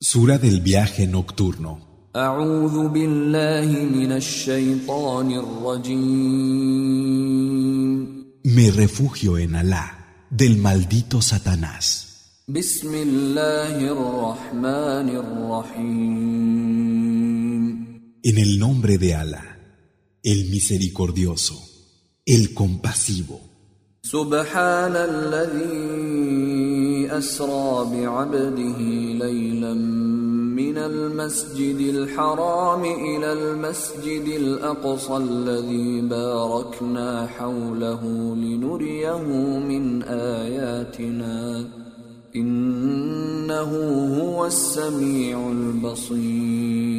Sura del viaje nocturno. Me refugio en Alá del maldito Satanás. En el nombre de Alá, el misericordioso, el compasivo. سبحان الذي أسرى بعبده ليلا من المسجد الحرام إلى المسجد الأقصى الذي باركنا حوله لنريه من آياتنا إنه هو السميع البصير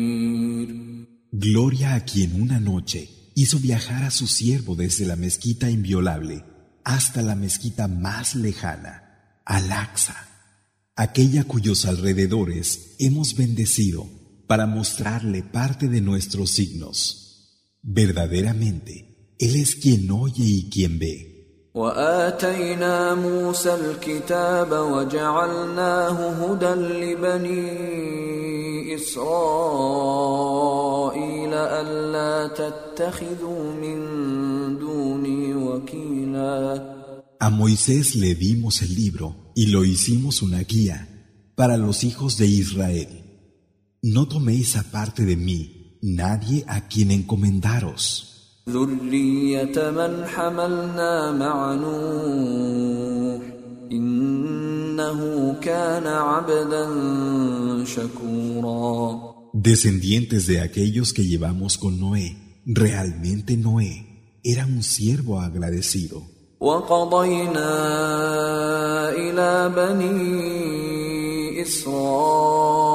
Gloria a quien una noche hizo viajar a su siervo desde la mezquita inviolable hasta la mezquita más lejana, Al-Aqsa, aquella cuyos alrededores hemos bendecido para mostrarle parte de nuestros signos. Verdaderamente, Él es quien oye y quien ve. وآتينا موسى الكتاب وجعلناه هدى لبني إسرائيل ألا تتخذوا من دوني وكيلا A Moisés le dimos el libro y lo hicimos una guía para los hijos de Israel. No toméis aparte de mí nadie a quien encomendaros. ذرية من حملنا مع نوح إنه كان عبدا شكورا Descendientes de aquellos que llevamos con Noé, realmente Noé era un siervo agradecido. وقضينا إلى بني إسرائيل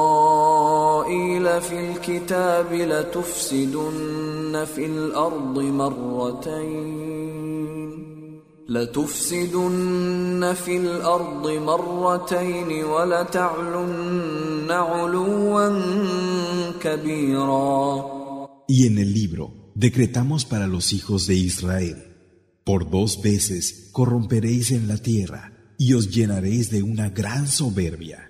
في الكتاب لتفسدن في الأرض مرتين لتفسدن في الأرض مرتين ولتعلن علوا كبيرا Y en el libro decretamos para los hijos de Israel, por dos veces corromperéis en la tierra y os llenaréis de una gran soberbia.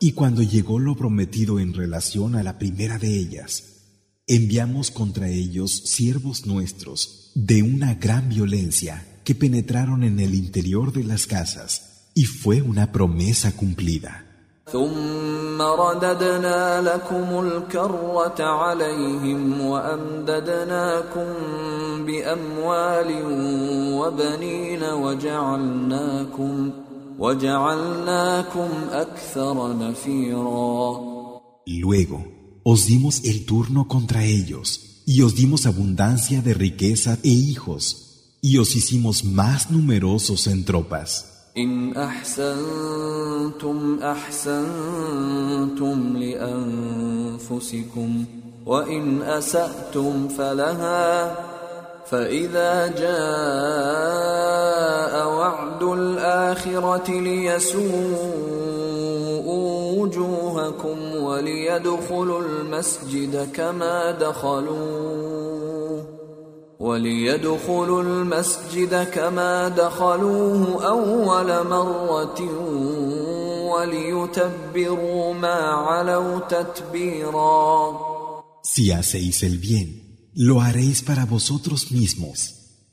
Y cuando llegó lo prometido en relación a la primera de ellas, enviamos contra ellos siervos nuestros de una gran violencia que penetraron en el interior de las casas, y fue una promesa cumplida. ثم رددنا لكم الكرة عليهم وأمددناكم بأموال وبنين وجعلناكم وجعلناكم أكثر نفيرا Luego, os dimos el turno contra ellos, y os dimos abundancia de riqueza e hijos, y os hicimos más numerosos en tropas. إن أحسنتم أحسنتم لأنفسكم وإن أسأتم فلها فإذا جاء وعد الآخرة ليسوءوا وجوهكم وليدخلوا المسجد كما دخلوه وليدخلوا المسجد كما دخلوه أول مرة وليتبروا ما علوا تتبيرا Si hacéis el bien, lo haréis para vosotros mismos,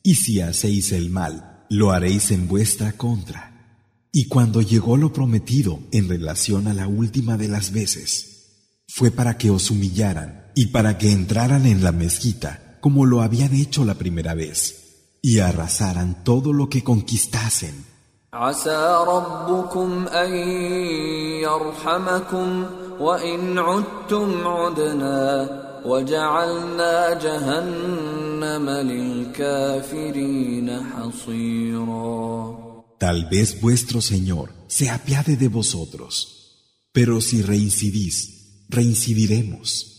y si hacéis el mal, lo haréis en vuestra contra. Y cuando llegó lo prometido en relación a la última de las veces, fue para que os humillaran y para que entraran en la mezquita como lo habían hecho la primera vez, y arrasaran todo lo que conquistasen. Tal vez vuestro Señor se apiade de vosotros, pero si reincidís, reincidiremos.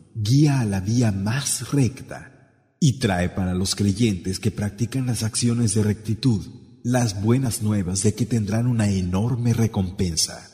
guía a la vía más recta y trae para los creyentes que practican las acciones de rectitud las buenas nuevas de que tendrán una enorme recompensa.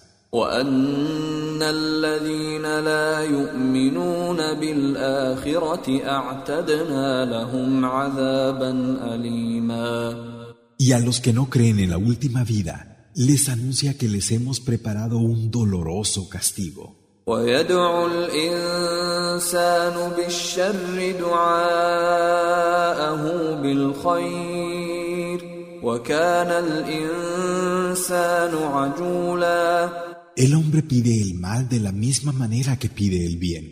Y a los que no creen en la última vida, les anuncia que les hemos preparado un doloroso castigo. ويدعو الإنسان بالشر دعاءه بالخير وكان الإنسان عجولاً El hombre pide el mal de la misma manera que pide el bien.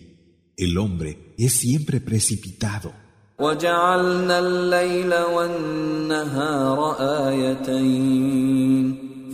El hombre es siempre precipitado. وجعلنا الليل والنهار آيتين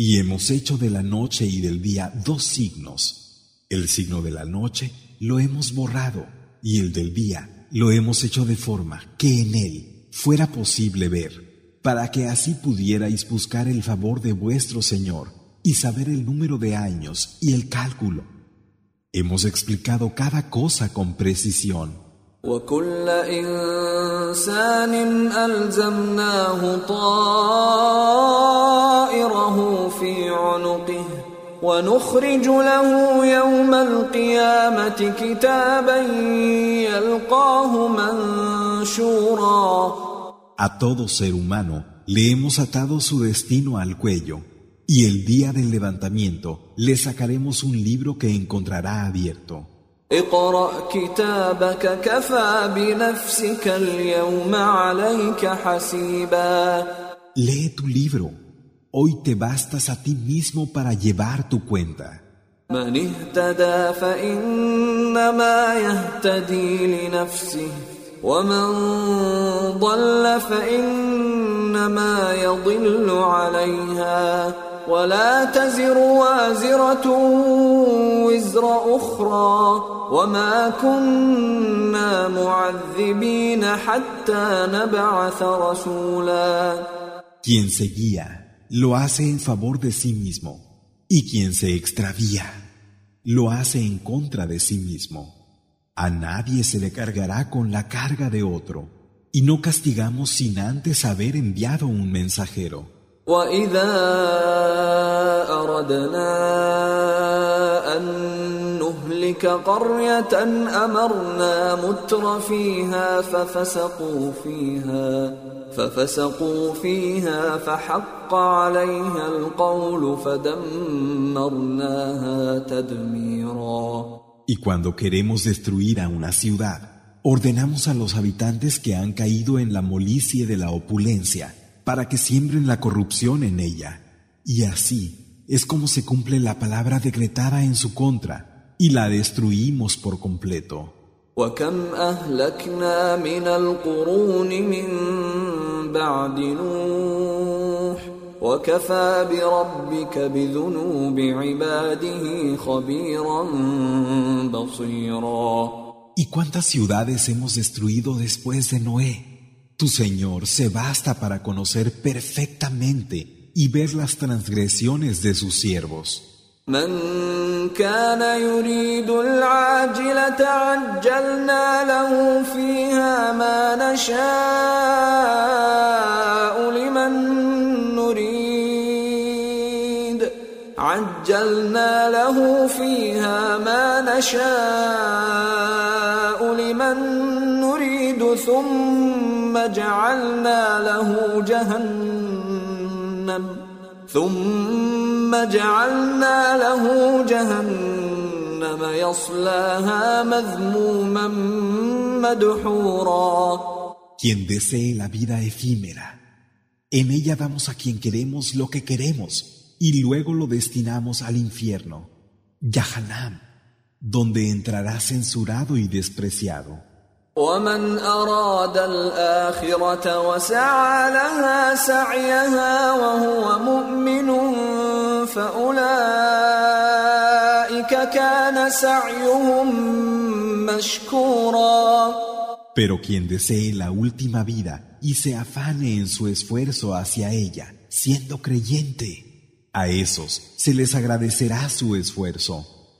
Y hemos hecho de la noche y del día dos signos. El signo de la noche lo hemos borrado y el del día lo hemos hecho de forma que en él fuera posible ver para que así pudierais buscar el favor de vuestro Señor y saber el número de años y el cálculo. Hemos explicado cada cosa con precisión. A todo ser humano le hemos atado su destino al cuello, y el día del levantamiento le sacaremos un libro que encontrará abierto. اقرأ كتابك كفى بنفسك اليوم عليك حسيبا Lee tu libro. Hoy te bastas a ti mismo para llevar tu cuenta. من اهتدى فإنما يهتدي لنفسه ومن ضل فإنما يضل عليها. ولا تزر وازرة وزر أخرى وما كنا معذبين حتى نبعث رسولا Quien se guía lo hace en favor de sí mismo y quien se extravía lo hace en contra de sí mismo. A nadie se le cargará con la carga de otro, y no castigamos sin antes haber enviado un mensajero. وإذا أردنا أن نهلك قرية أمرنا متر فيها ففسقوا فيها ففسقوا فيها فحق عليها القول فدمرناها تدميرا Y cuando queremos destruir a una ciudad, ordenamos a los habitantes que han caído en la molicie de la opulencia para que siembren la corrupción en ella. Y así es como se cumple la palabra decretada en su contra y la destruimos por completo. ¿Y cuántas ciudades hemos destruido después de Noé? Tu Señor se basta para conocer perfectamente y ver las transgresiones de sus siervos. عجلنا له فيها ما نشاء لمن نريد ثم جعلنا له جهنم ثم جعلنا له جهنم يصلاها مذموما مدحورا Quien desee la vida efímera, en ella damos a quien queremos lo que queremos y luego lo destinamos al infierno, Yahanam, donde entrará censurado y despreciado. ومن أراد الآخرة وسعى لها سعيها وهو مؤمن فأولئك كان سعيهم مشكورا Pero quien desee la última vida y se afane en su esfuerzo hacia ella, siendo creyente, a esos se les agradecerá su esfuerzo.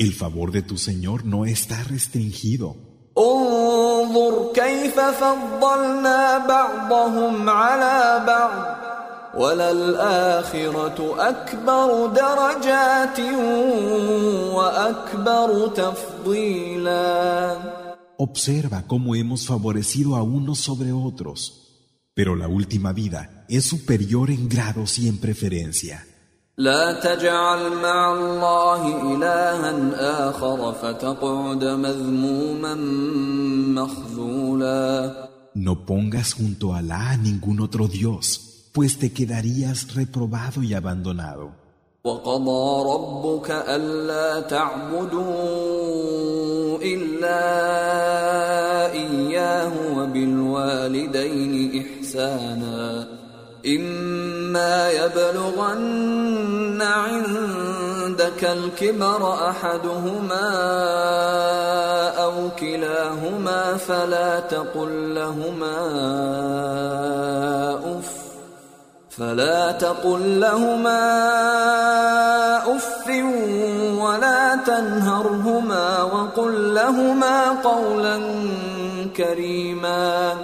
El favor de tu Señor no está restringido. Observa cómo hemos favorecido a unos sobre otros. Pero la última vida es superior en grados y en preferencia. لا تجعل مع الله إلها آخر فتقعد مذموما مخذولا No pongas junto a Alá ningún otro Dios, pues te quedarías reprobado y abandonado. وقضى ربك ألا تعبدوا إلا إياه وبالوالدين إحسانا إما يبلغن عندك الكبر أحدهما أو كلاهما فلا تقل لهما أف فلا تقل لهما أف ولا تنهرهما وقل لهما قولا كريما.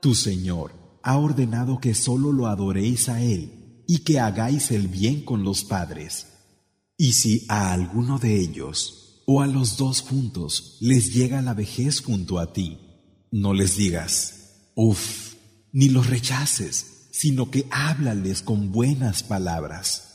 Tu Señor ha ordenado que solo lo adoréis a Él y que hagáis el bien con los padres. Y si a alguno de ellos o a los dos juntos les llega la vejez junto a ti, no les digas, uff, ni los rechaces sino que háblales con buenas palabras.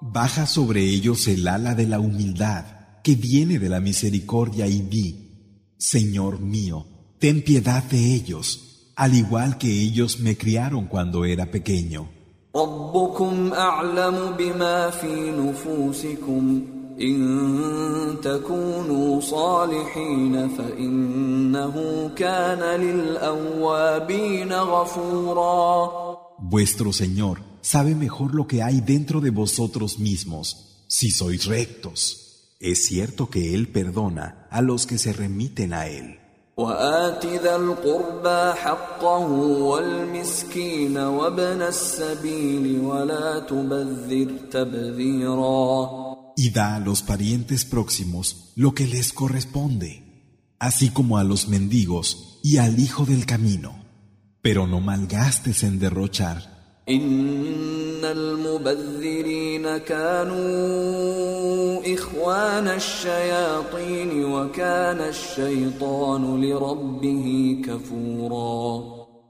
Baja sobre ellos el ala de la humildad que viene de la misericordia y di, Señor mío, ten piedad de ellos, al igual que ellos me criaron cuando era pequeño. ربكم أعلم بما في نفوسكم إن تكونوا صالحين فإنه كان للأوابين غفورا Vuestro Señor sabe mejor lo que hay dentro de vosotros mismos, si sois rectos. Es cierto que Él perdona a los que se remiten a Él. وآت ذا القربى حقه والمسكين وابن السبيل ولا تبذر تبذيرا y da a los parientes próximos lo que les corresponde, así como a los mendigos y al hijo del camino. Pero no malgastes en derrochar.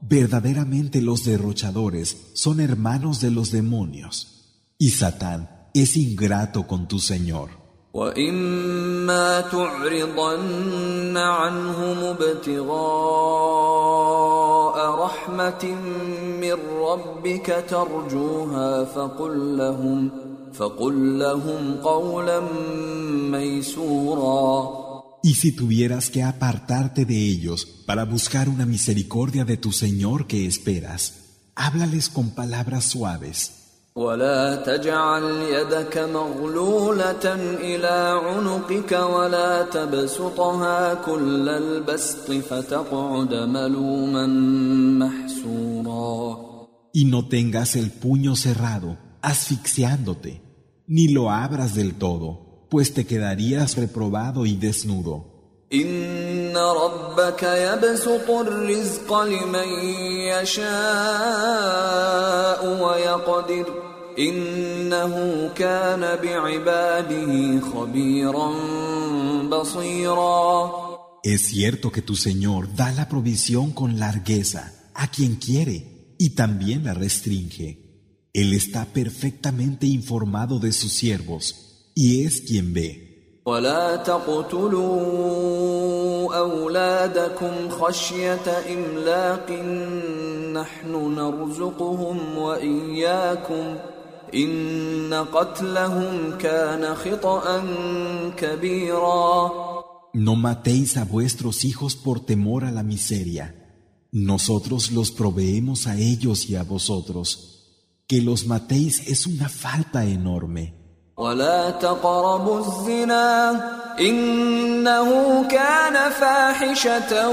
Verdaderamente los derrochadores son hermanos de los demonios, y Satán es ingrato con tu Señor. واما تعرضن عنهم ابتغاء رحمه من ربك ترجوها فقل لهم فقل لهم قولا ميسورا Y si tuvieras que apartarte de ellos para buscar una misericordia de tu Señor que esperas, háblales con palabras suaves. ولا تجعل يدك مغلولة إلى عنقك ولا تبسطها كل البسط فتقعد ملوما محسورا Y no tengas el puño cerrado, asfixiándote, ni lo abras del todo, pues te quedarías reprobado y desnudo. إن ربك يبسط الرزق لمن يشاء ويقدر إنه كان بعباده خبيرا بصيرا Es cierto que tu Señor da la provisión con largueza a quien quiere y también la restringe. Él está perfectamente informado de sus siervos y es quien ve. ولا تقتلوا أولادكم خشية إملاق نحن نرزقهم وإياكم إن قتلهم كان خطأ كبيرا No matéis a vuestros hijos por temor a la miseria. Nosotros los proveemos a ellos y a vosotros. Que los matéis es una falta enorme. ولا تقربوا الزنا إنه كان فاحشة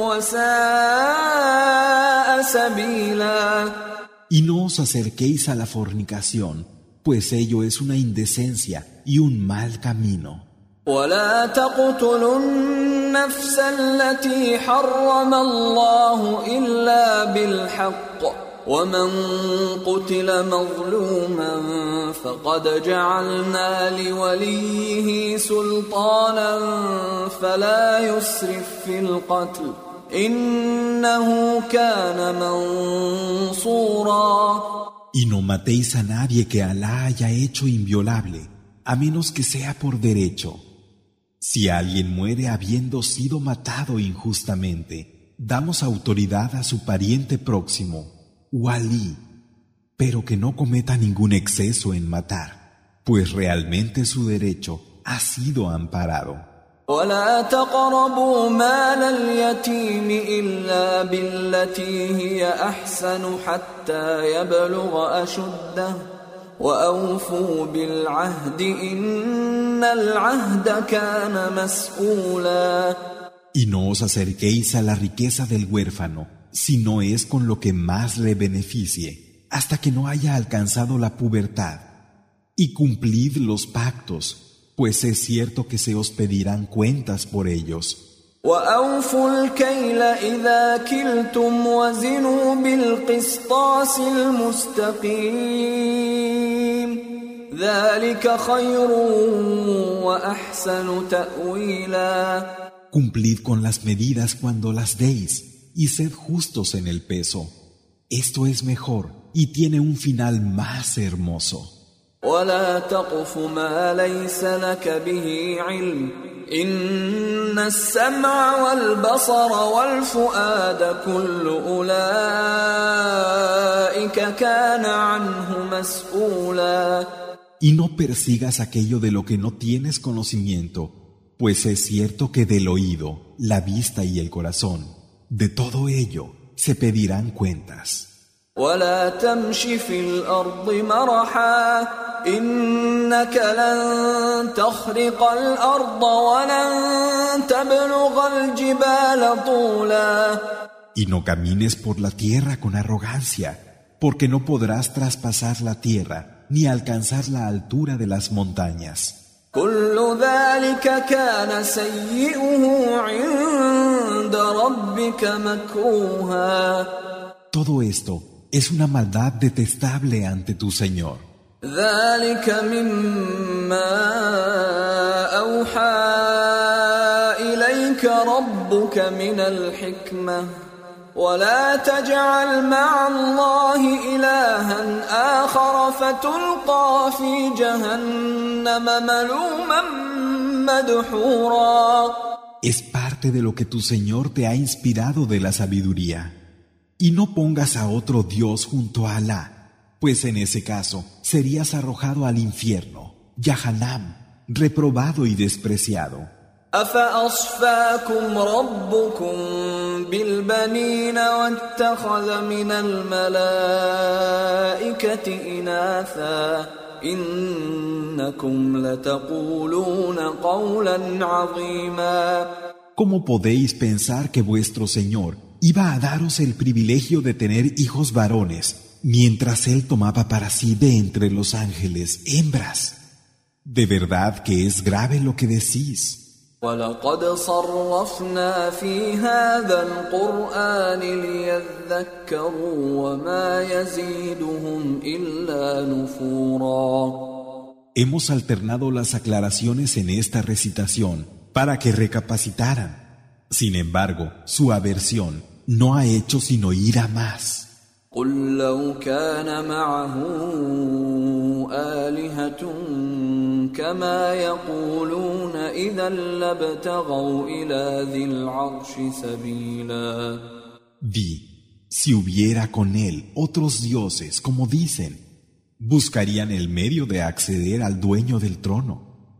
وساء سبيلا Y no os acerquéis a la fornicación, pues ello es una indecencia y un mal camino. ولا تقتلوا النفس التي حرم الله إلا بالحق ومن قتل مظلوما فقد جعلنا لوليه سلطانا فلا يسرف في القتل إنه كان منصورا y no matéis a nadie que Alá haya hecho inviolable, a menos que sea por derecho. Si alguien muere habiendo sido matado injustamente, damos autoridad a su pariente próximo, Wali, pero que no cometa ningún exceso en matar, pues realmente su derecho ha sido amparado. ولا تقربوا مال اليتيم إلا بالتي هي أحسن حتى يبلغ أشده وأوفوا بالعهد إن العهد كان مسؤولا Y no os acerquéis a la riqueza del huérfano, si no es con lo que más le beneficie, hasta que no haya alcanzado la pubertad. Y cumplid los pactos, pues es cierto que se os pedirán cuentas por ellos. وأوفوا الكيل إذا كلتم وزنوا بالقسطاس المستقيم ذلك خير وأحسن تأويلا Cumplid con las medidas cuando las deis, y sed justos en el peso. Esto es mejor y tiene un final más hermoso. ولا تقف ما ليس لك به علم إن السمع والبصر والفؤاد كل أولئك كان عنه مسؤولا Y no persigas aquello de lo que no tienes conocimiento, pues es cierto que del oído, la vista y el corazón, de todo ello se pedirán cuentas. ولا تمش في الأرض مرحا إنك لن تخرق الأرض ولن تبلغ الجبال طولا Y no camines por la tierra con arrogancia, porque no podrás traspasar la tierra ni alcanzar la altura de las montañas. كل ذلك كان سيئه عند ربك مكروها Todo esto es una maldad detestable ante tu Señor. ذلك مما أوحى إليك ربك من الحكمة ولا تجعل مع الله إلها آخر فتلقى في جهنم ملوما مدحورا Es parte de lo que tu Señor te ha inspirado de la sabiduría. Y no pongas a otro Dios junto a Alá, pues en ese caso serías arrojado al infierno, Yahanam, reprobado y despreciado. أفأصفاكم ربكم بالبنين واتخذ من الملائكة إناثا إنكم لتقولون قولا عظيما ¿Cómo podéis pensar que vuestro Señor iba a daros el privilegio de tener hijos varones, mientras Él tomaba para sí de entre los ángeles hembras? De verdad que es grave lo que decís. ولقد صرفنا في هذا القرآن ليذكروا وما يزيدهم إلا نفورا Hemos alternado las aclaraciones en esta recitación para que recapacitaran. Sin embargo, su aversión no ha hecho sino ir a más. قل لو كان معه آلهة كما يقولون إذا لابتغوا إلى ذي العرش سبيلا Di, si hubiera con él otros dioses, como dicen, buscarían el medio de acceder al dueño del trono.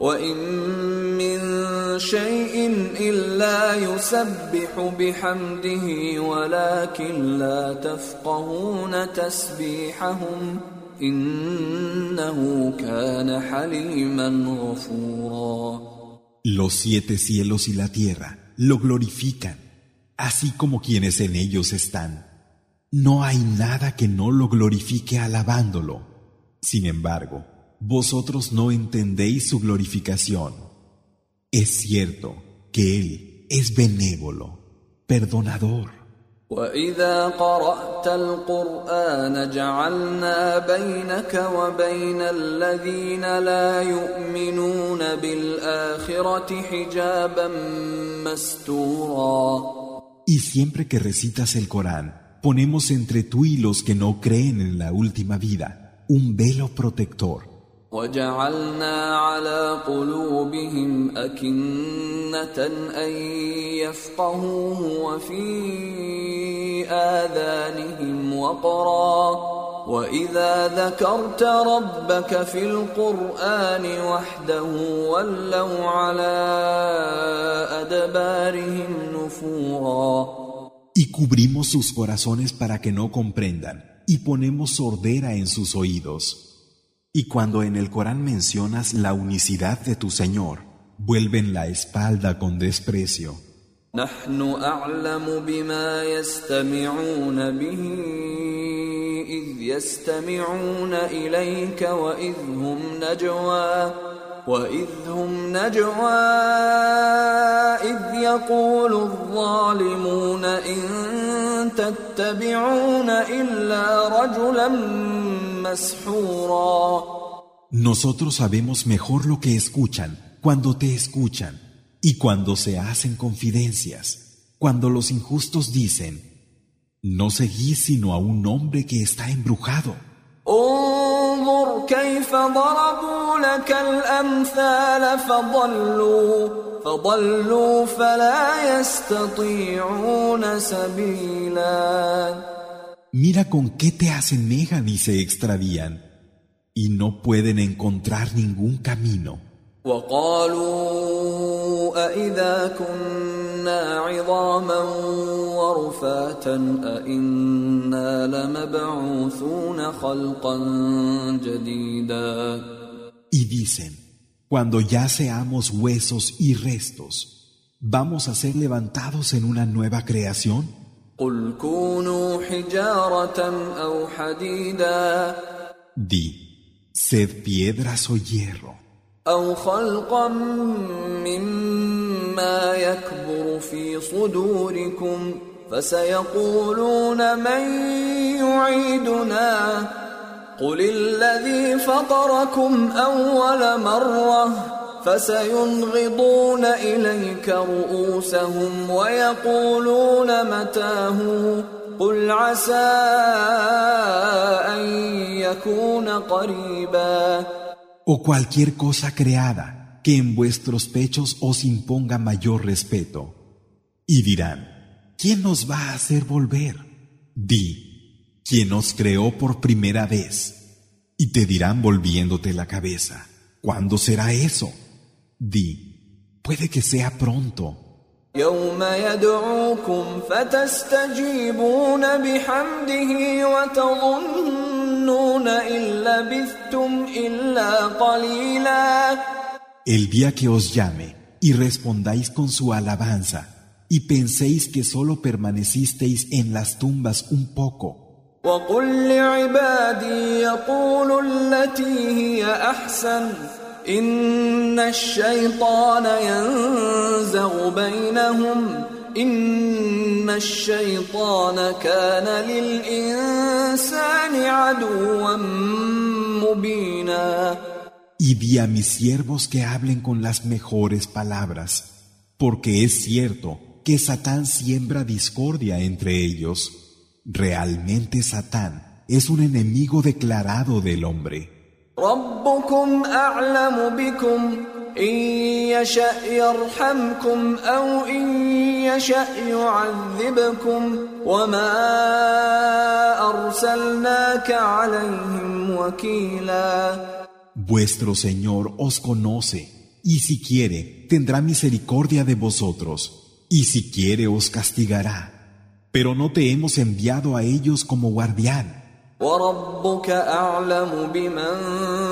وإن من شيء إلا يسبح بحمده ولكن لا تفقهون تسبيحهم إنه كان حليما غفورا Los siete cielos y la tierra lo glorifican, así como quienes en ellos están. No hay nada que no lo glorifique alabándolo. Sin embargo, vosotros no entendéis su glorificación. Es cierto que Él es benévolo, perdonador. وإذا قرأت القرآن جعلنا بينك وبين الذين لا يؤمنون بالآخرة حجابا مستورا Y siempre que recitas el Corán, ponemos entre tú y los que no creen en la última vida un velo protector. وجعلنا على قلوبهم أكنة أن يفقهوه وفي آذانهم وقرا وإذا ذكرت ربك في القرآن وحده ولوا على أدبارهم نفورا Y cubrimos sus corazones para que no comprendan, y ponemos sordera en sus oídos. Y cuando en el Corán mencionas la unicidad de tu Señor, vuelven la espalda con desprecio. نحن أعلم بما يستمعون به إذ يستمعون إليك وإذ هم نجوى وإذ هم نجوى إذ يقول الظالمون إن تتبعون إلا رجلا مسحورا Nosotros sabemos mejor lo que escuchan cuando te escuchan y cuando se hacen confidencias, cuando los injustos dicen, no seguís sino a un hombre que está embrujado. انظر كيف ضربوا لك الأمثال فضلوا فضلوا فلا يستطيعون سبيلا Mira con qué te asemejan y se extravían, y no pueden encontrar ningún camino. وقالوا أإذا كنا عظاما ورفاتا أإنا لمبعوثون خلقا جديدا Y dicen, cuando ya seamos huesos y restos, ¿vamos a ser levantados en una nueva creación? قل كونوا حجارة أو حديدا. Di, sed piedras o hierro, أو خلقا مما يكبر في صدوركم فسيقولون من يعيدنا. قل الذي فطركم أول مرة. فسينغضون إليك رؤوسهم ويقولون متاه قل عسى أن يكون قريبا O cualquier cosa creada que en vuestros pechos os imponga mayor respeto. Y dirán, ¿quién nos va a hacer volver? Di, ¿quién os creó por primera vez? Y te dirán volviéndote la cabeza, ¿cuándo será eso? Di, puede que sea pronto. يوم يدعوكم فتستجيبون بحمده وتظنون إن لبثتم إلا قليلا El día que os llame y respondáis con su alabanza y penséis que solo permanecisteis en las tumbas un poco. وقل لعبادي يقولوا التي هي أحسن إن الشيطان ينزغ بينهم إن الشيطان كان للإنسان عدوا مبينا Y di a mis siervos que hablen con las mejores palabras, porque es cierto que Satán siembra discordia entre ellos. Realmente Satán es un enemigo declarado del hombre. ربكم أعلم بكم إن يشأ يرحمكم أو إن يشأ يعذبكم وما أرسلناك عليهم وكيلا Vuestro Señor os conoce, y si quiere, tendrá misericordia de vosotros, y si quiere, os castigará. Pero no te hemos enviado a ellos como guardián. وربك أعلم بمن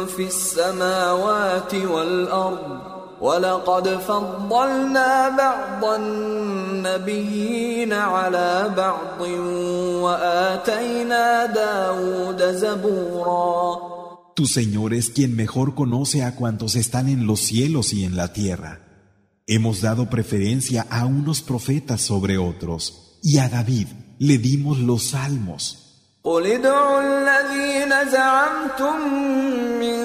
في السماوات والأرض ولقد فضلنا بعض النبيين على بعض وآتينا داود زبورا Tu Señor es quien mejor conoce a cuantos están en los cielos y en la tierra. Hemos dado preferencia a unos profetas sobre otros, y a David le dimos los salmos. قل ادعوا الذين زعمتم من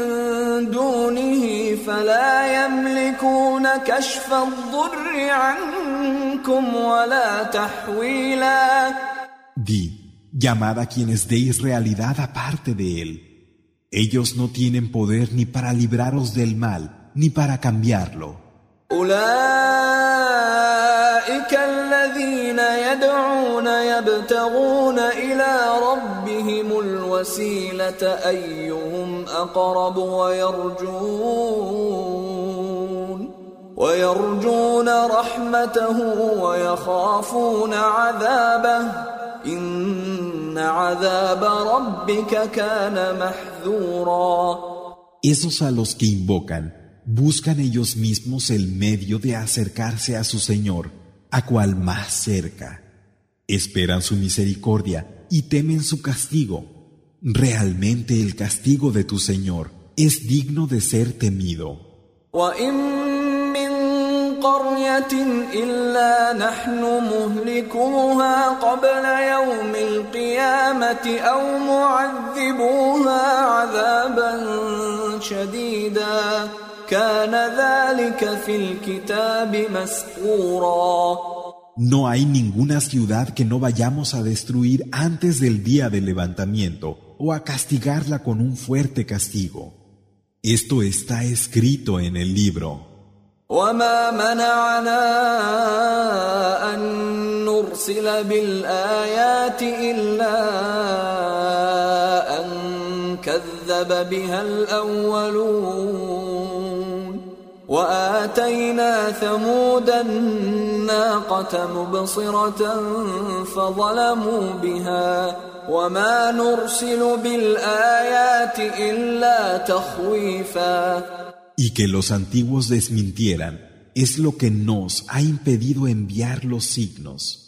دونه فلا يملكون كشف الضر عنكم ولا تحويلا Di, llamad a quienes deis realidad aparte de él. Ellos no tienen poder ni para libraros del mal, ni para cambiarlo. أولئك الذين يدعون يبتغون إلى ربهم الوسيلة أيهم أقرب ويرجون ويرجون رحمته ويخافون عذابه إن عذاب ربك كان محذورا Esos a los que invocan, buscan ellos mismos el medio de acercarse a su Señor, a cual más cerca. Esperan su misericordia y temen su castigo. Realmente el castigo de tu Señor es digno de ser temido. وإن من قرية إلا نحن مهلكوها قبل يوم القيامة أو معذبوها عذابا شديدا كان ذلك في الكتاب مسطورا No hay ninguna ciudad que no vayamos a destruir antes del día del levantamiento o a castigarla con un fuerte castigo. Esto está escrito en el libro. وما منعنا أن نرسل بالآيات إلا أن كذب بها الأولون وآتينا ثمود الناقة مبصرة فظلموا بها وما نرسل بالآيات إلا تخويفاً Y que los antiguos desmintieran es lo que nos ha impedido enviar los signos.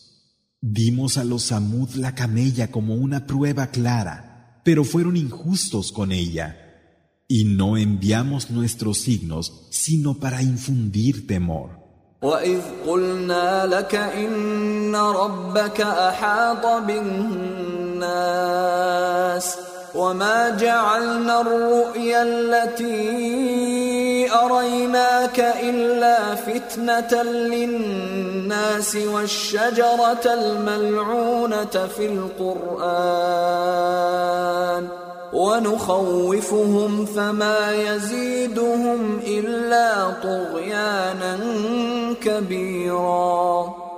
Dimos a los Samud la camella como una prueba clara, pero fueron injustos con ella. Y no enviamos nuestros signos sino para infundir temor. وإذ قلنا لك إن ربك أحاط بالناس وما جعلنا الرؤيا التي أريناك إلا فتنة للناس والشجرة الملعونة في القرآن ونخوفهم فما يزيدهم إلا طغيانا كبيرا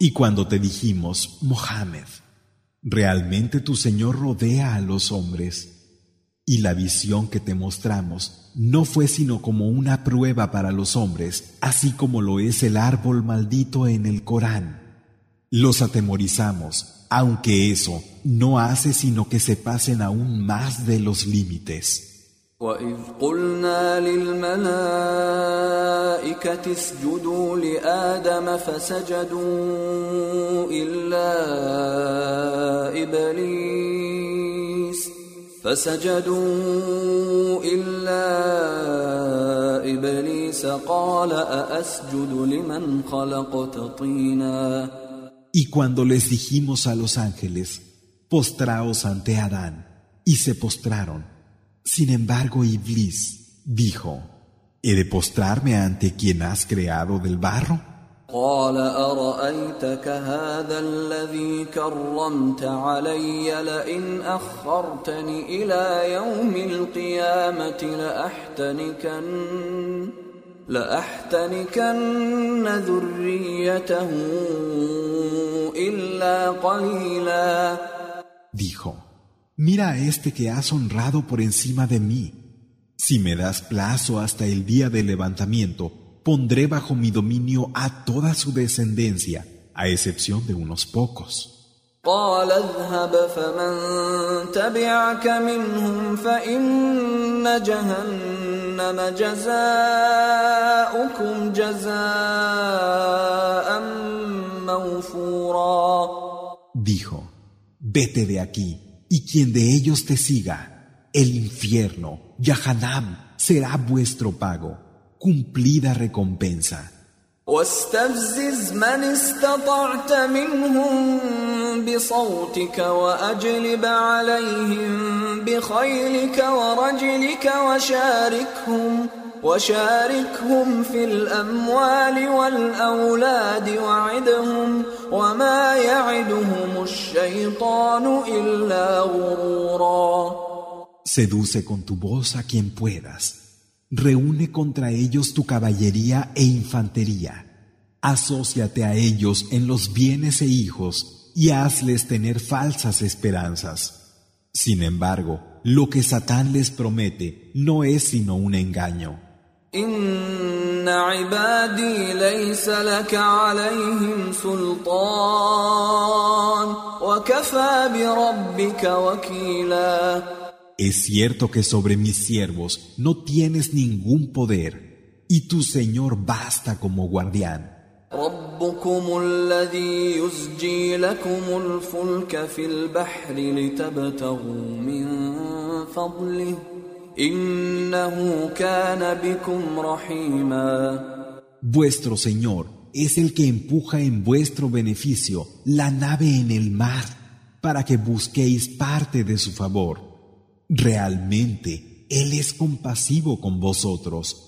Y cuando te dijimos, Mohammed, realmente tu Señor rodea a los hombres, y la visión que te mostramos no fue sino como una prueba para los hombres, así como lo es el árbol maldito en el Corán. Los atemorizamos, aunque eso no hace sino que se pasen aún más de los límites. وإذ قلنا للملائكة اسجدوا لآدم فسجدوا إلا إبليس فسجدوا إلا إبليس قال أأسجد لمن خلقت طينا Y cuando les dijimos a los ángeles, postraos ante Adán, y se postraron. Sin embargo, Iblis dijo, ¿he de postrarme ante quien has creado del barro? قال أرأيتك هذا الذي كرمت علي لئن أخرتني إلى يوم القيامة لأحتنكن لأحتنكن ذريته إلا قليلا Dijo, Mira a este que has honrado por encima de mí. Si me das plazo hasta el día del levantamiento, pondré bajo mi dominio a toda su descendencia, a excepción de unos pocos. Dijo, vete de aquí y quien de ellos te siga, el infierno, Yahanam, será vuestro pago, cumplida recompensa. واستفزز من استطعت منهم بصوتك وأجلب عليهم بخيلك ورجلك وشاركهم وشاركهم في الأموال والأولاد وعدهم وما يعدهم الشيطان إلا غرورا Seduce con tu voz a quien puedas. Reúne contra ellos tu caballería e infantería. Asociate a ellos en los bienes e hijos y hazles tener falsas esperanzas. Sin embargo, lo que Satán les promete no es sino un engaño. إن عبادي ليس لك عليهم سلطان وكفى بربك وكيلا Es cierto que sobre mis siervos no tienes ningún poder, y tu Señor basta como guardián. ربكم الذي يزجي لكم الفلك في البحر لتبتغوا من فضله Vuestro Señor es el que empuja en vuestro beneficio la nave en el mar para que busquéis parte de su favor. Realmente, Él es compasivo con vosotros.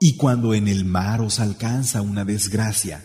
Y cuando en el mar os alcanza una desgracia,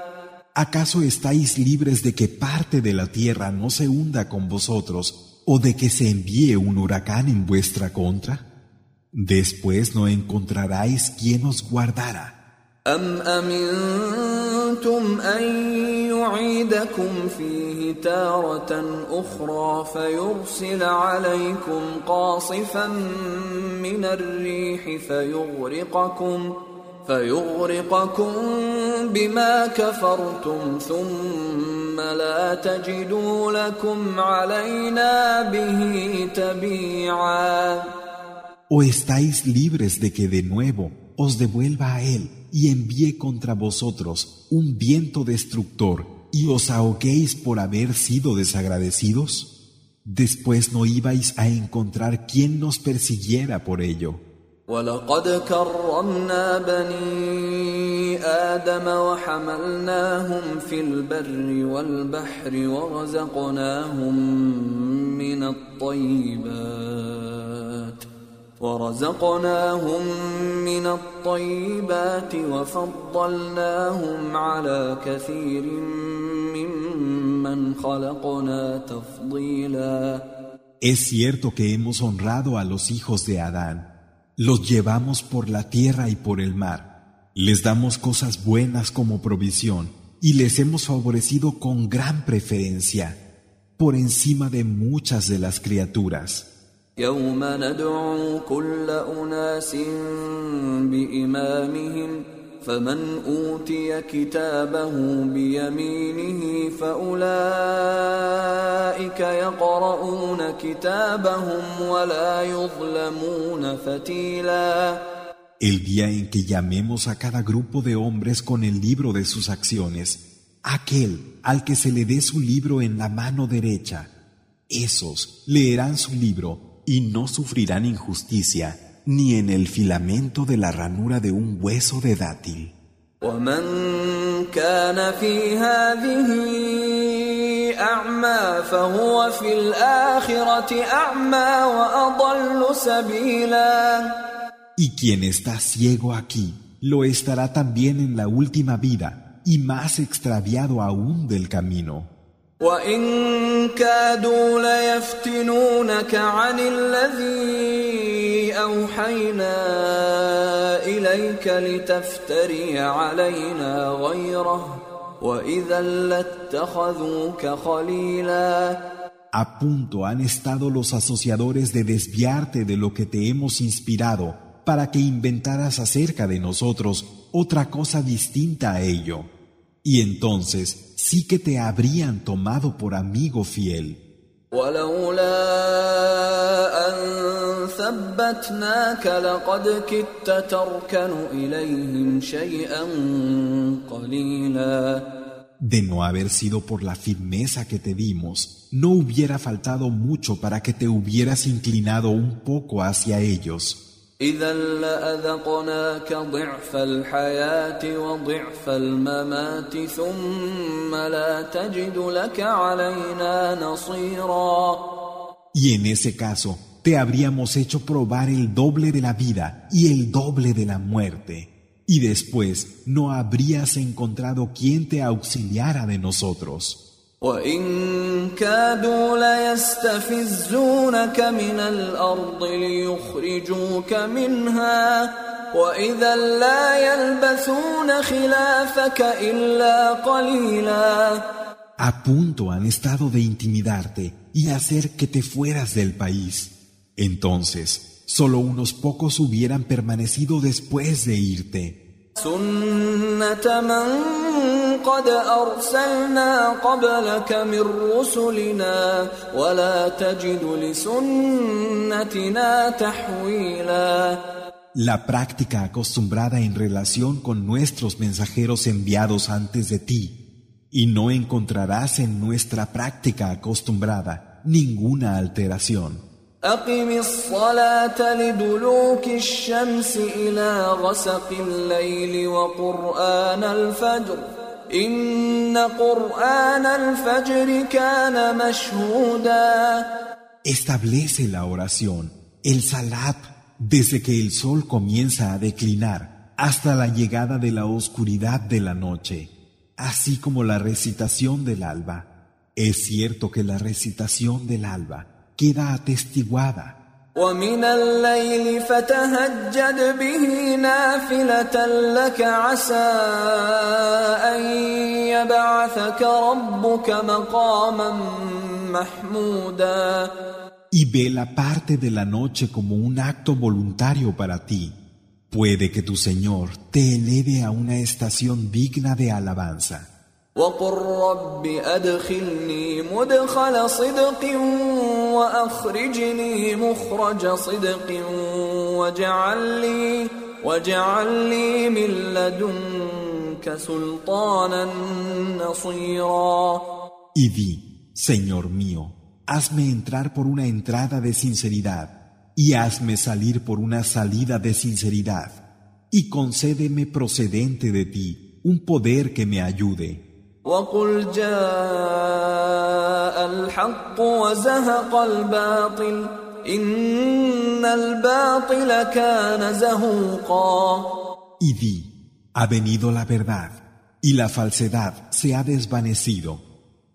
¿Acaso estáis libres de que parte de la tierra no se hunda con vosotros o de que se envíe un huracán en vuestra contra? Después no encontraráis quien os guardara. أم أمنتم أن يعيدكم فيه تارة أخرى فيرسل عليكم قاصفا من الريح فيغرقكم فيغرقكم بما كفرتم ثم لا تجدوا لكم علينا به تبيعا ¿O estáis libres de que de nuevo os devuelva a Él y envíe contra vosotros un viento destructor y os ahoguéis por haber sido desagradecidos? Después no ibais a encontrar quien nos persiguiera por ello. ولقد كرمنا بني آدم وحملناهم في البر والبحر ورزقناهم من الطيبات ورزقناهم من الطيبات وفضلناهم على كثير ممن خلقنا تفضيلا Es cierto que hemos honrado a los hijos de Adán. Los llevamos por la tierra y por el mar. Les damos cosas buenas como provisión y les hemos favorecido con gran preferencia por encima de muchas de las criaturas. يوم ندعو كل أناس بإمامهم فمن أوتي كتابه بيمينه فأولئك يقرؤون كتابهم ولا يظلمون فتيلا El día en que llamemos a cada grupo de hombres con el libro de sus acciones, aquel al que se le dé su libro en la mano derecha, esos leerán su libro y no sufrirán injusticia ni en el filamento de la ranura de un hueso de dátil. Y quien está ciego aquí, lo estará también en la última vida y más extraviado aún del camino. وان كادوا ليفتنونك عن الذي اوحينا اليك لتفتري علينا غيره واذا لاتخذوك خليلا A punto han estado los asociadores de desviarte de lo que te hemos inspirado para que inventaras acerca de nosotros otra cosa distinta a ello. Y entonces sí que te habrían tomado por amigo fiel. De no haber sido por la firmeza que te dimos, no hubiera faltado mucho para que te hubieras inclinado un poco hacia ellos. Y en ese caso te habríamos hecho probar el doble de la vida y el doble de la muerte. Y después no habrías encontrado quien te auxiliara de nosotros. وإن كادوا ليستفزونك من الأرض ليخرجوك منها وإذا لا يلبثون خلافك إلا قليلا A punto han estado de intimidarte y hacer que te fueras del país. Entonces, solo unos pocos hubieran permanecido después de irte. سنة من قد أرسلنا قبلك من رسلنا ولا تجد لسنتنا تحويلا La práctica acostumbrada en relación con nuestros mensajeros enviados antes de ti, y no encontrarás en nuestra práctica acostumbrada ninguna alteración. أقم الصلاة لدلوك الشمس إلى غسق الليل وقرآن الفجر Establece la oración, el salat, desde que el sol comienza a declinar hasta la llegada de la oscuridad de la noche, así como la recitación del alba. Es cierto que la recitación del alba queda atestiguada ومن الليل فتهجد به نافلة لك عسى أن يبعثك ربك مقاما محمودا Y ve la parte de la noche como un acto voluntario para ti. Puede que tu Señor te eleve a una estación digna de alabanza. وقل رب أدخلني مدخل صدق وأخرجني مخرج صدق واجعل لي واجعل لي من لدنك سلطانا نصيرا Y di, Señor mío, hazme entrar por una entrada de sinceridad y hazme salir por una salida de sinceridad y concédeme procedente de ti un poder que me ayude. وقل جاء الحق وزهق الباطل إن الباطل كان زهوقا Y di, ha venido la verdad y la falsedad se ha desvanecido.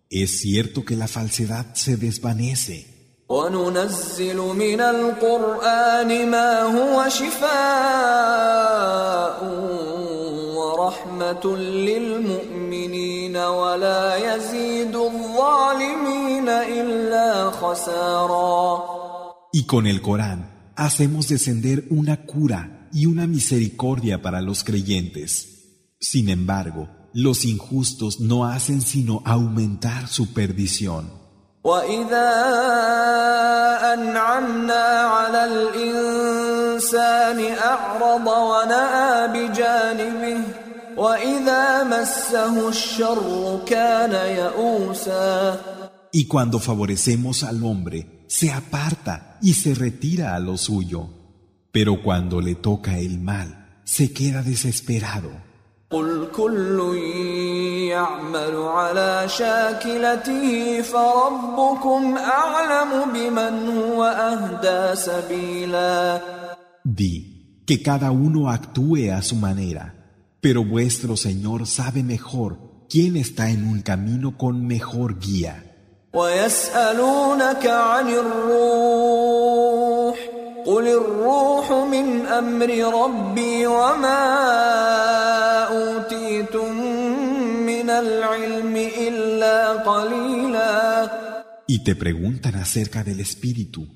Es cierto que la falsedad se desvanece. وننزل من القرآن ما هو شفاء ورحمة للمؤمنين ولا يزيد الظالمين إلا خسارا Y con el Corán hacemos descender una cura y una misericordia para los creyentes. Sin embargo, los injustos no hacen sino aumentar su perdición. وإذا أنعمنا على الإنسان أعرض ونأى بجانبه وإذا مسه الشر كان يئوسا Y cuando favorecemos al hombre, se aparta y se retira a lo suyo. Pero cuando le toca el mal, se queda desesperado. قل كل يعمل على شاكلته فربكم أعلم بمن هو أهدى سبيلا Di que cada uno actúe a su manera, pero vuestro Señor sabe mejor quién está en un camino con mejor guía. ويسألونك عن الروح قل الروح من أمر ربي وما أوتيتم من العلم إلا قليلا Y te preguntan acerca del Espíritu.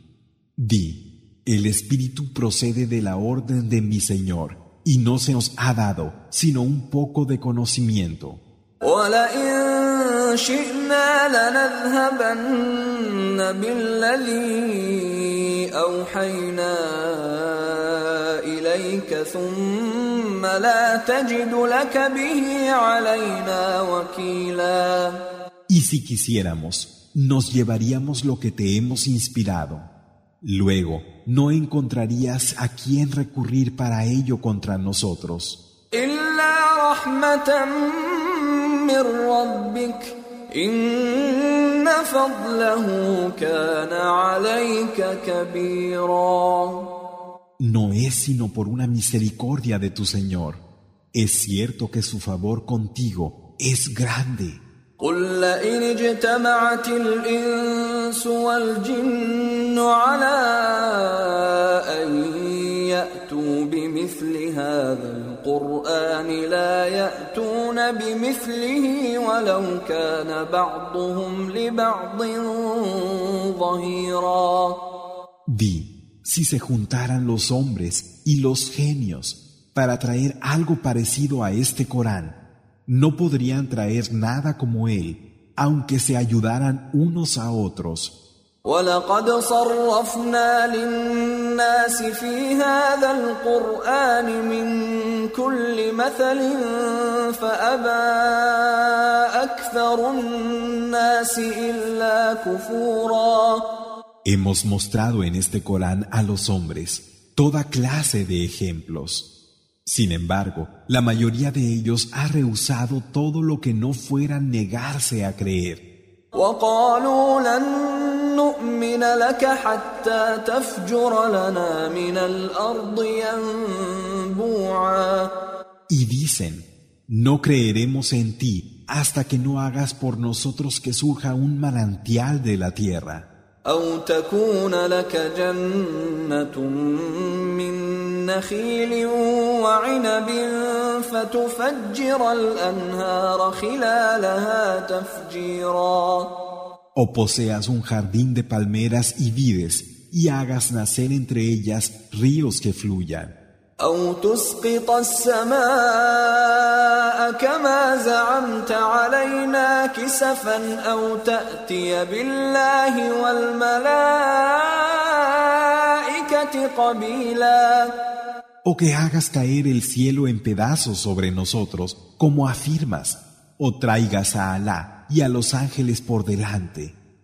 Di, el Espíritu procede de la orden de mi Señor, y no se nos ha dado sino un poco de conocimiento. Y si quisiéramos, nos llevaríamos lo que te hemos inspirado. Luego, no encontrarías a quien recurrir para ello contra nosotros. No es sino por una misericordia de tu Señor. Es cierto que su favor contigo es grande. قل لئن اجتمعت الإنس والجن على أن يأتوا بمثل هذا القرآن لا يأتون بمثله ولو كان بعضهم لبعض ظهيرا Di, si se juntaran los hombres y los genios para traer algo parecido a este Corán, no podrían traer nada como él, aunque se ayudaran unos a otros. ولقد صرفنا للناس في هذا القرآن من كل مثل فأبى أكثر الناس إلا كفورا Hemos mostrado en este Corán a los hombres toda clase de ejemplos. Sin embargo, la mayoría de ellos ha rehusado todo lo que no fuera negarse a creer. Y dicen, no creeremos en ti hasta que no hagas por nosotros que surja un manantial de la tierra. أو تكون لك جنة من نخيل وعنب فتفجر الأنهار خلالها تفجيرا O poseas un jardín de palmeras y vides y hagas nacer entre ellas ríos que fluyan. أو تسقط السماء كما زعمت علينا كسفا أو تأتي بالله والملائكة قبيلا O que hagas caer el cielo en pedazos sobre nosotros, como afirmas, o traigas a Alá y a los ángeles por delante.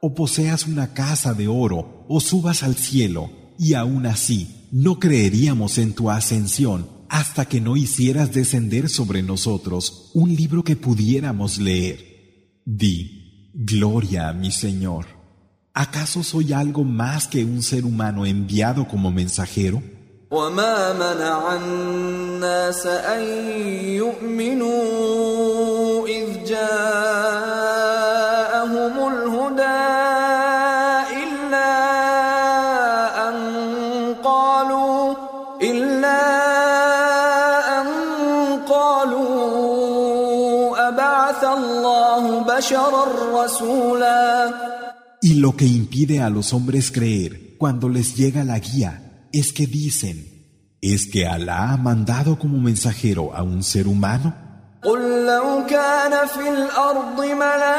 O poseas una casa de oro o subas al cielo, y aún así no creeríamos en tu ascensión hasta que no hicieras descender sobre nosotros un libro que pudiéramos leer. Di, Gloria a mi Señor. ¿Acaso soy algo más que un ser humano enviado como mensajero? وما منع الناس أن يؤمنوا إذ جاءهم lo que impide a los hombres creer cuando les llega la guía es que dicen, ¿es que Alá ha mandado como mensajero a un ser humano? قل لو كان في الأرض ملائكة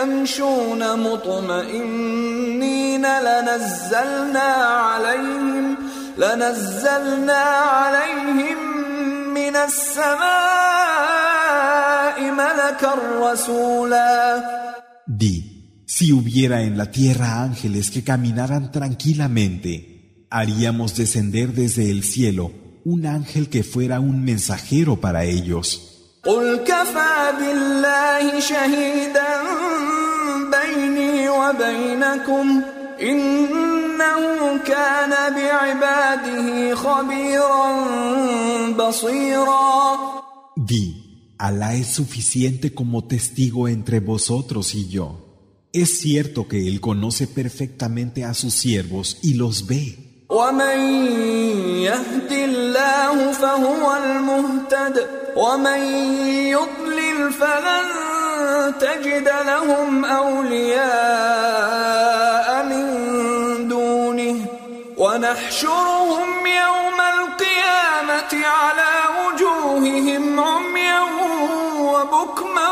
يمشون مطمئنين لنزلنا عليهم لنزلنا عليهم من السماء ملكا رسولا Di, si hubiera en la tierra ángeles que caminaran tranquilamente, haríamos descender desde el cielo un ángel que fuera un mensajero para ellos. Alá es suficiente como testigo entre vosotros y yo. Es cierto que Él conoce perfectamente a sus siervos y los ve. ومن يهد الله فهو المهتد ومن يضلل فلن تجد لهم اولياء من دونه ونحشرهم يوم القيامه على وجوههم عميا وبكما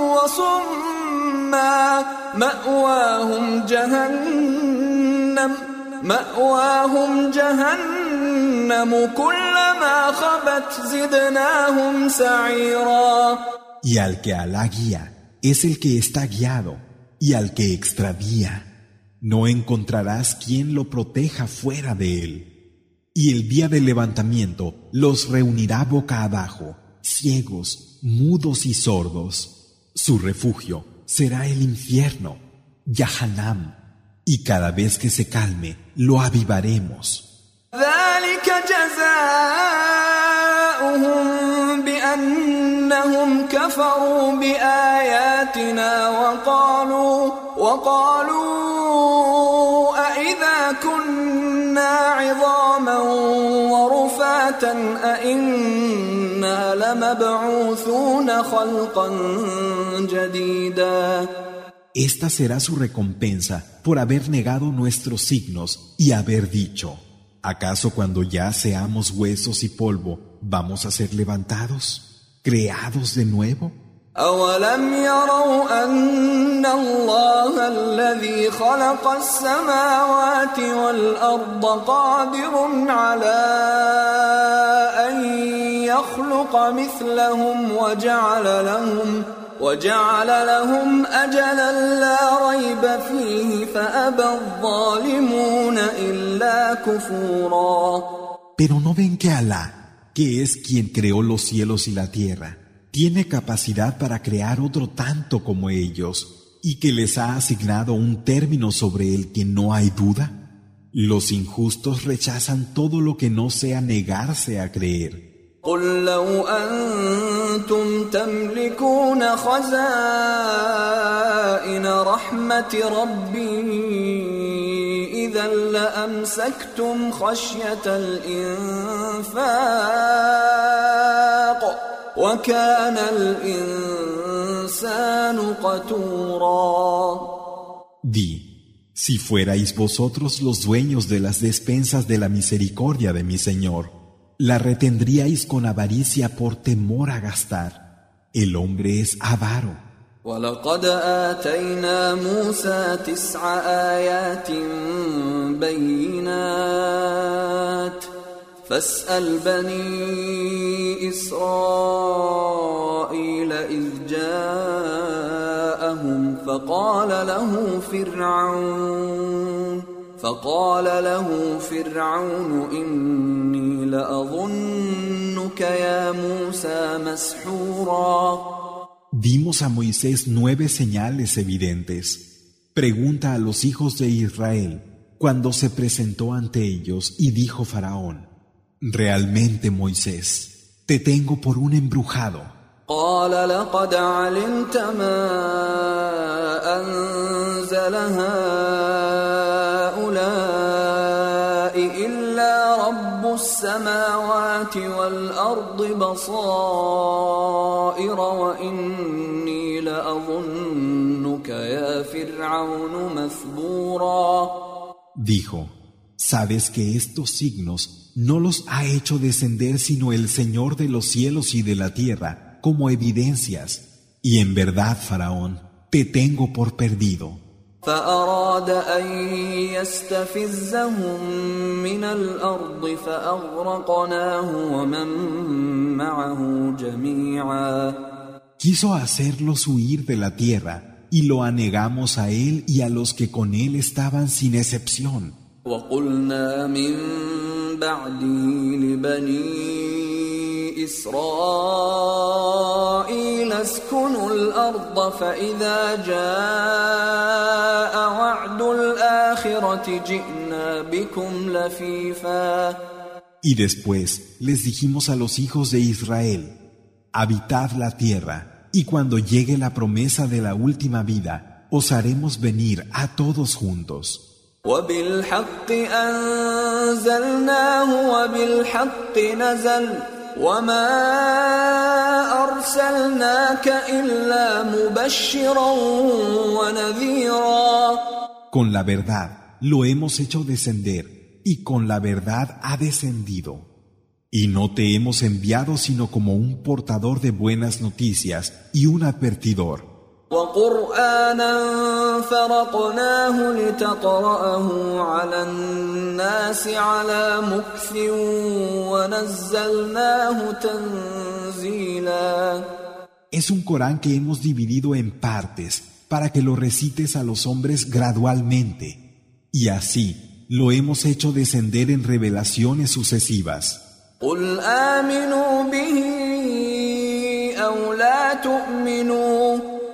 وصما ماواهم جهنم مأواهم جهنم كلما خبت زدناهم سعيرا Y al que Alá guía es el que está guiado, y al que extravía, no encontrarás quien lo proteja fuera de él. Y el día del levantamiento los reunirá boca abajo, ciegos, mudos y sordos. Su refugio será el infierno, Yahanam, y cada vez que se calme, lo avivaremos. ذلك جزاؤهم بأنهم كفروا بآياتنا وقالوا وقالوا أإذا كنا عظاما ورفاتا أإنا لمبعوثون خلقا جديدا Esta será su recompensa por haber negado nuestros signos y haber dicho, ¿acaso cuando ya seamos huesos y polvo vamos a ser levantados, creados de nuevo? أولم يروا أن الله الذي خلق السماوات والأرض قادر على أن يخلق مثلهم وجعل لهم وجعل لهم أجلا لا ريب فيه فأبى الظالمون إلا كفورا Pero no ven que Alá, que es quien creó los cielos y la tierra, tiene capacidad para crear otro tanto como ellos y que les ha asignado un término sobre el que no hay duda? Los injustos rechazan todo lo que no sea negarse a creer. قل لو أنتم تملكون خزائن رحمة ربي إذا لأمسكتم خشية الإنفاق وكان الإنسان قتورا Di, si fuerais vosotros los dueños de las despensas de la misericordia de mi Señor, la retendríais con avaricia por temor a gastar. El hombre es avaro. ولقد آتينا موسى تسع آيات بينات فاسأل بني إسرائيل إذ جاءهم فقال له فرعون فقال له فرعون إني لأظنك يا موسى مسحورا Dimos a Moisés nueve señales evidentes. Pregunta a los hijos de Israel cuando se presentó ante ellos y dijo Faraón, Realmente Moisés, te tengo por un embrujado. قال لقد علمت ما أنزل هؤلاء إلا رب السماوات والأرض بصائر وإني لأظنك يا فرعون مثبورا Dijo, sabes que estos signos no los ha hecho descender sino el Señor de los cielos y de la tierra como evidencias, y en verdad, Faraón, te tengo por perdido. فأراد أن يستفزهم من الأرض فأغرقناه ومن معه جميعا Quiso hacerlos huir de la tierra, y lo anegamos a él y a los que con él estaban sin excepción. وقلنا من بعده لبني إسرائيل اسكنوا الأرض فإذا جاء وعد الآخرة جئنا بكم لفيفا Y después les dijimos a los hijos de Israel, habitad la tierra, y cuando llegue la promesa de la última vida, os haremos venir a todos juntos. وبالحق أنزلناه وبالحق نزل وما أرسلناك إلا مبشرا ونذيرا Con la verdad lo hemos hecho descender, y con la verdad ha descendido. Y no te hemos enviado sino como un portador de buenas noticias y un advertidor. وقرآنا فرقناه لتقرأه على الناس على مكث ونزلناه تنزيلا Es un Corán que hemos dividido en partes para que lo recites a los hombres gradualmente. Y así lo hemos hecho descender en revelaciones sucesivas. قل آمنوا به أو لا تؤمنوا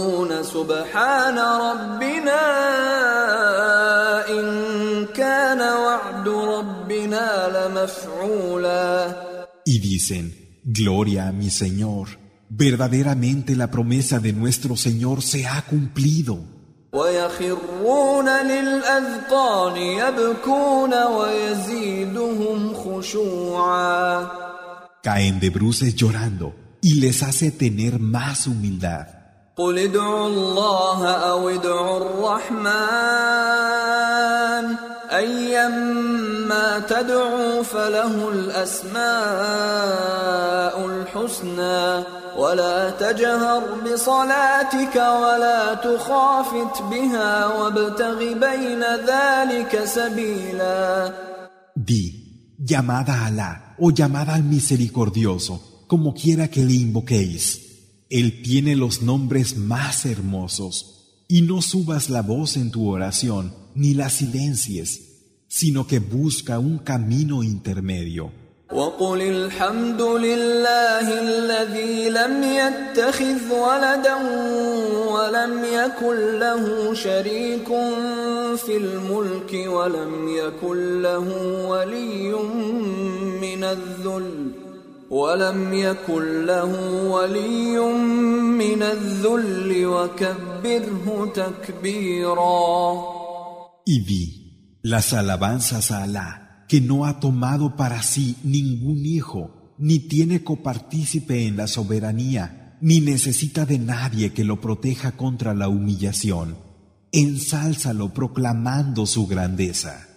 ويقولون سبحان ربنا إن كان وعد ربنا لمفعولا Y dicen, Gloria a mi Señor, verdaderamente la promesa de nuestro Señor se ha cumplido. ويخرون للأذقان يبكون ويزيدهم خشوعا Caen de bruces llorando y les hace tener más humildad. قل ادعوا الله أو ادعوا الرحمن أيما تدعوا فله الأسماء الحسنى ولا تجهر بصلاتك ولا تخافت بها وابتغ بين ذلك سبيلا Di, llamada a Alá o llamada al misericordioso, como quiera que le invoquéis. Él tiene los nombres más hermosos. Y no subas la voz en tu oración, ni la silencies, sino que busca un camino intermedio. وقل الحمد لله الذي لم يتخذ ولدا ولم يكن له شريك في الملك ولم يكن له ولي من الذل ولم يكن له ولي من الذل وكبره تكبيرا Y di, las alabanzas a Alá, que no ha tomado para sí ningún hijo, ni tiene copartícipe en la soberanía, ni necesita de nadie que lo proteja contra la humillación. Ensálzalo proclamando su grandeza.